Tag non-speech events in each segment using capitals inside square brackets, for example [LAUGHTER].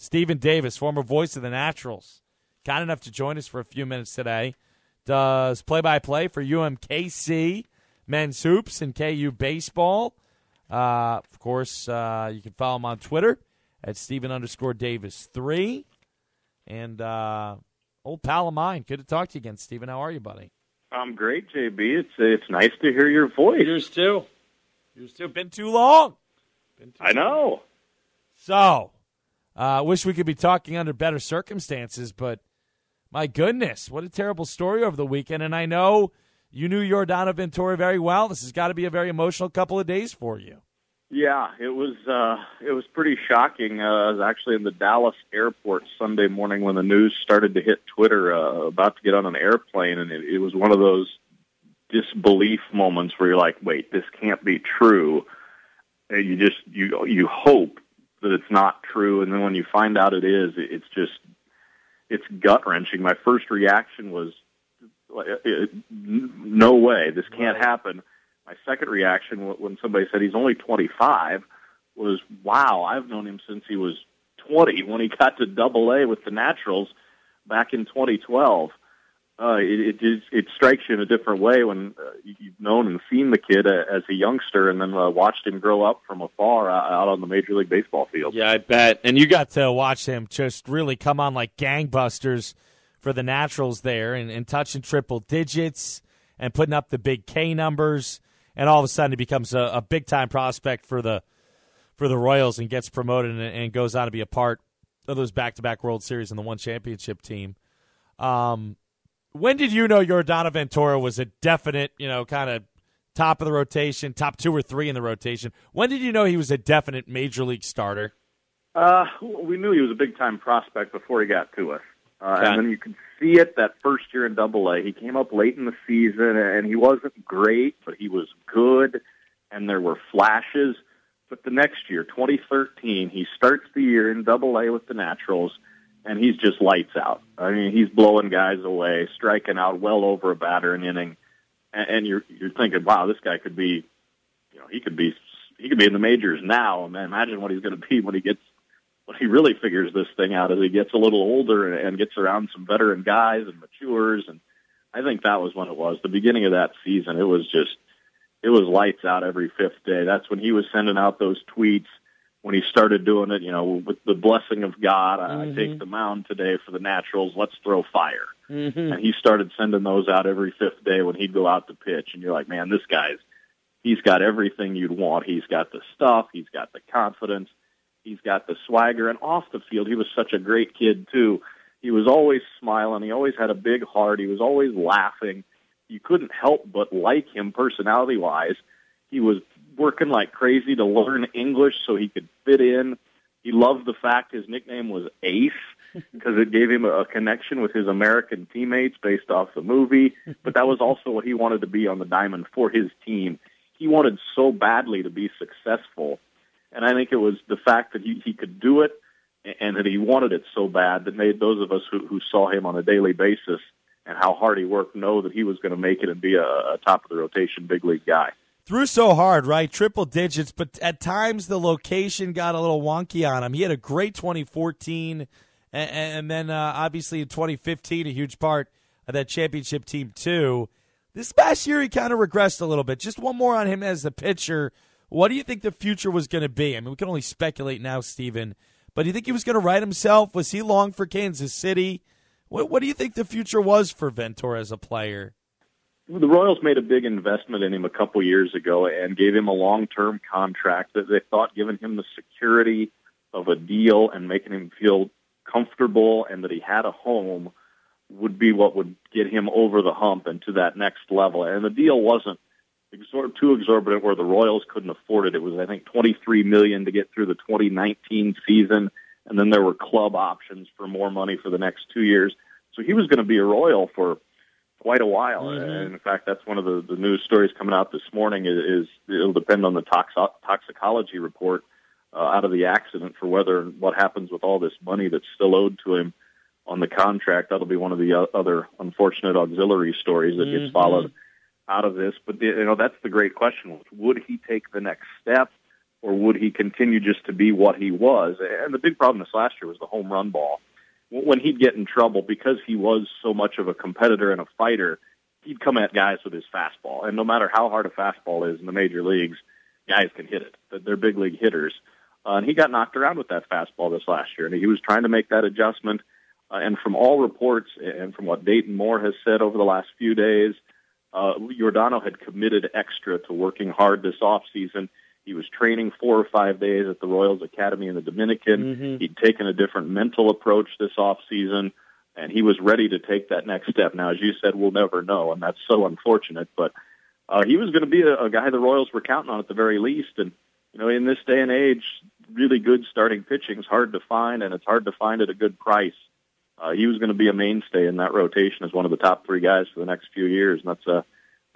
Steven Davis, former voice of the Naturals, kind enough to join us for a few minutes today. Does play by play for UMKC men's hoops and KU baseball. Uh, of course, uh, you can follow him on Twitter at Steven underscore Davis three. And uh, old pal of mine. Good to talk to you again, Steven. How are you, buddy? I'm great, JB. It's it's nice to hear your voice. Yours too. Yours too. Been too long. Been too I know. So, I uh, wish we could be talking under better circumstances, but my goodness, what a terrible story over the weekend. And I know you knew Yordano Ventura very well. This has got to be a very emotional couple of days for you. Yeah, it was uh, it was pretty shocking. Uh, I was actually in the Dallas airport Sunday morning when the news started to hit Twitter. Uh, about to get on an airplane, and it, it was one of those disbelief moments where you're like, "Wait, this can't be true." And you just you you hope that it's not true, and then when you find out it is, it's just it's gut wrenching. My first reaction was, "No way, this can't happen." my second reaction when somebody said he's only 25 was, wow, I've known him since he was 20 when he got to double A with the Naturals back in 2012. Uh, it, it, it strikes you in a different way when uh, you've known and seen the kid uh, as a youngster and then uh, watched him grow up from afar out on the Major League Baseball field. Yeah, I bet. And you got to watch him just really come on like gangbusters for the Naturals there and, and touching triple digits and putting up the big K numbers and all of a sudden he becomes a, a big time prospect for the for the Royals and gets promoted and, and goes on to be a part of those back to back World Series and the one championship team. Um, when did you know Yordano Ventura was a definite, you know, kind of top of the rotation, top two or three in the rotation? When did you know he was a definite major league starter? Uh, we knew he was a big time prospect before he got to us. Uh, and then you could see it that first year in Double A. He came up late in the season, and he wasn't great, but he was good, and there were flashes. But the next year, 2013, he starts the year in Double A with the Naturals, and he's just lights out. I mean, he's blowing guys away, striking out well over a batter an inning, and, and you're you're thinking, wow, this guy could be, you know, he could be he could be in the majors now. And imagine what he's going to be when he gets when he really figures this thing out as he gets a little older and, and gets around some veteran guys and matures. And I think that was when it was the beginning of that season. It was just, it was lights out every fifth day. That's when he was sending out those tweets when he started doing it, you know, with the blessing of God, mm-hmm. I take the mound today for the Naturals. Let's throw fire. Mm-hmm. And he started sending those out every fifth day when he'd go out to pitch. And you're like, man, this guy's, he's got everything you'd want. He's got the stuff. He's got the confidence. He's got the swagger, and off the field, he was such a great kid too. He was always smiling. He always had a big heart. He was always laughing. You couldn't help but like him personality wise. He was working like crazy to learn English so he could fit in. He loved the fact his nickname was Ace [LAUGHS] because it gave him a connection with his American teammates based off the movie. But that was also what he wanted to be on the diamond for his team. He wanted so badly to be successful and I think it was the fact that he, he could do it and that he wanted it so bad that made those of us who, who saw him on a daily basis and how hard he worked know that he was going to make it and be a, a top of the rotation big league guy. Threw so hard, right? Triple digits, but at times the location got a little wonky on him. He had a great 2014, and, and then uh, obviously in 2015, a huge part of that championship team, too. This past year, he kind of regressed a little bit. Just one more on him as a pitcher. What do you think the future was going to be? I mean, we can only speculate now, Steven. But do you think he was going to right himself? Was he long for Kansas City? What, what do you think the future was for Ventura as a player? The Royals made a big investment in him a couple years ago and gave him a long-term contract that they thought, giving him the security of a deal and making him feel comfortable and that he had a home, would be what would get him over the hump and to that next level. And the deal wasn't exor- too exorbitant where the Royals couldn't afford it. It was, I think, 23 million to get through the 2019 season, and then there were club options for more money for the next two years. So he was going to be a Royal for quite a while. Mm-hmm. And in fact, that's one of the, the news stories coming out this morning is, is it'll depend on the toxo- toxicology report uh, out of the accident for whether what happens with all this money that's still owed to him on the contract. That'll be one of the other unfortunate auxiliary stories that mm-hmm. gets followed out of this. But you know, that's the great question: would he take the next step? or would he continue just to be what he was? And the big problem this last year was the home run ball. When he'd get in trouble because he was so much of a competitor and a fighter, he'd come at guys with his fastball. And no matter how hard a fastball is in the major leagues, guys can hit it. They're big league hitters. Uh, and he got knocked around with that fastball this last year, and he was trying to make that adjustment. Uh, and from all reports and from what Dayton Moore has said over the last few days, uh, Yordano had committed extra to working hard this off season. He was training four or five days at the Royals Academy in the Dominican. Mm-hmm. He'd taken a different mental approach this off season, and he was ready to take that next step. Now, as you said, we'll never know, and that's so unfortunate. But uh, he was going to be a, a guy the Royals were counting on at the very least. And you know, in this day and age, really good starting pitching is hard to find, and it's hard to find at a good price uh, he was going to be a mainstay in that rotation as one of the top three guys for the next few years. And that's a,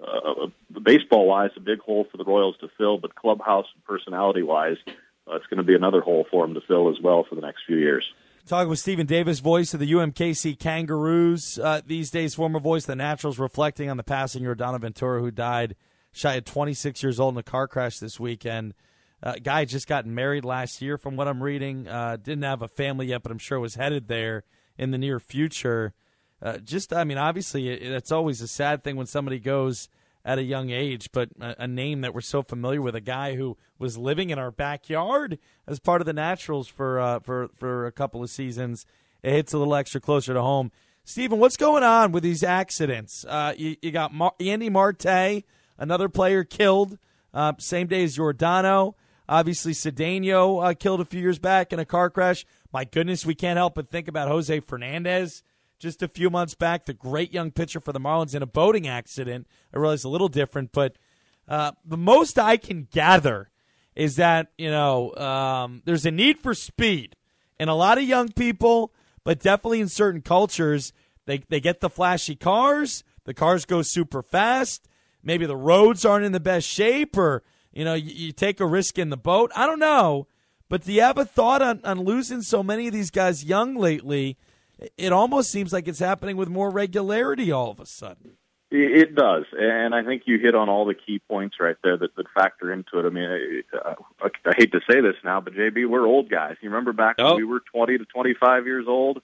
a baseball wise a big hole for the Royals to fill, but clubhouse and personality wise, uh, it's going to be another hole for him to fill as well for the next few years. Talking with Steven Davis, voice of the UMKC Kangaroos uh, these days, former voice of the Naturals, reflecting on the passing of Yordano Ventura, who died shy of 26 years old in a car crash this weekend. Uh, guy just got married last year, from what I'm reading. Uh, didn't have a family yet, but I'm sure was headed there in the near future. Uh, just, I mean, obviously, it, it's always a sad thing when somebody goes at a young age, but a, a, name that we're so familiar with, a guy who was living in our backyard as part of the Naturals for uh, for for a couple of seasons, it hits a little extra closer to home. Steven, what's going on with these accidents? Uh, you, you, got Mar- Andy Marte, another player killed, uh, same day as Yordano. Obviously, Cedeno uh, killed a few years back in a car crash. My goodness, we can't help but think about Jose Fernandez just a few months back, the great young pitcher for the Marlins in a boating accident. I realize a little different, but uh, the most I can gather is that you know um, there's a need for speed in a lot of young people, but definitely in certain cultures, they they get the flashy cars. The cars go super fast. Maybe the roads aren't in the best shape, or you know you, you take a risk in the boat. I don't know. But do you have a thought on, on losing so many of these guys young lately? It almost seems like it's happening with more regularity all of a sudden. It does, and I think you hit on all the key points right there that, that factor into it. I mean, I, I I hate to say this now, but JB, we're old guys. You remember back oh. when we were 20 to 25 years old?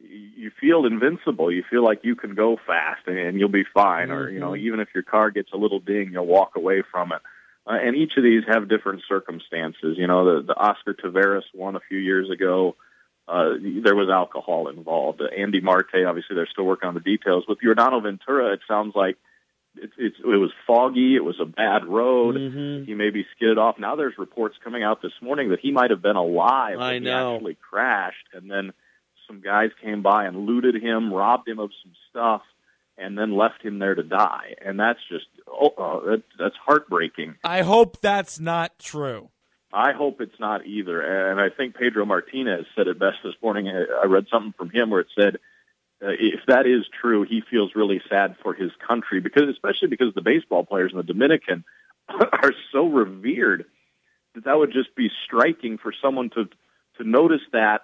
You feel invincible. You feel like you can go fast and you'll be fine, mm-hmm. or you know, mm-hmm. even if your car gets a little ding, you'll walk away from it. Uh, and each of these have different circumstances. You know, the, the Oscar Taveras one a few years ago, uh, there was alcohol involved. Uh, Andy Marte, obviously, they're still working on the details. With Yordano Ventura, it sounds like it's, it's, it was foggy. It was a bad road. Mm-hmm. He maybe skidded off. Now there's reports coming out this morning that he might have been alive I when know. he actually crashed, and then some guys came by and looted him, robbed him of some stuff and then left him there to die. And that's just oh, uh, that, that's heartbreaking. I hope that's not true. I hope it's not either. And I think Pedro Martinez said it best this morning. I read something from him where it said, uh, if that is true, he feels really sad for his country because, especially because the baseball players in the Dominican [LAUGHS] are so revered that that would just be striking for someone to to notice that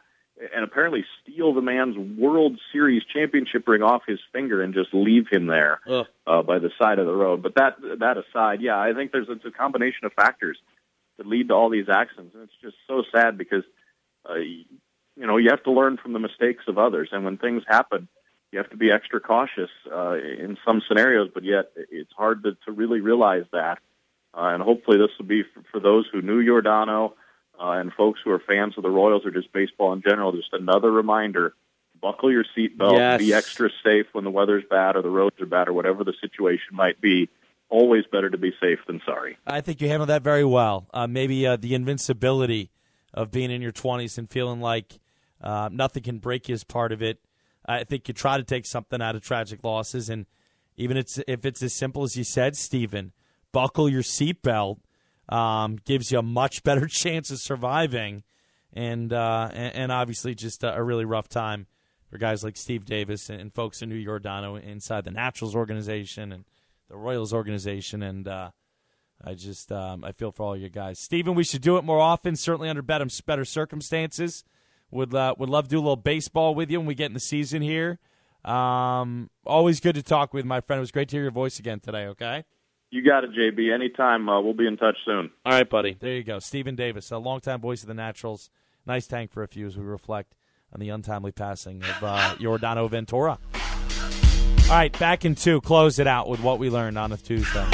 and apparently steal the man's World Series championship ring off his finger and just leave him there uh, by the side of the road. But that that aside, yeah, I think there's it's a combination of factors that lead to all these accidents, and it's just so sad because uh, you know you have to learn from the mistakes of others, and when things happen, you have to be extra cautious uh, in some scenarios. But yet, it's hard to, to really realize that. Uh, and hopefully, this will be for, for those who knew Yordano uh, and folks who are fans of the Royals or just baseball in general, just another reminder: buckle your seatbelt, yes. be extra safe when the weather's bad or the roads are bad or whatever the situation might be. Always better to be safe than sorry. I think you handled that very well. Uh, maybe uh, the invincibility of being in your 20s and feeling like uh, nothing can break you is part of it. I think you try to take something out of tragic losses, and even it's, if it's as simple as you said, Steven, buckle your seatbelt um, gives you a much better [LAUGHS] chance of surviving, and uh, and, and, obviously just a, a, really rough time for guys like Steve Davis and, folks in New Yordano inside the Naturals organization and the Royals organization, and uh, I just um, I feel for all you guys. Steven, we should do it more often. Certainly under better, better circumstances. Would uh, would love to do a little baseball with you when we get in the season here. Um, always good to talk with my friend. It was great to hear your voice again today. Okay. You got it, JB. Anytime. Uh, we'll be in touch soon. All right, buddy. There you go. Steven Davis, a longtime voice of the Naturals. Nice tank for a few as we reflect on the untimely passing of uh, Yordano Ventura. All right, back in two. Close it out with what we learned on a Tuesday.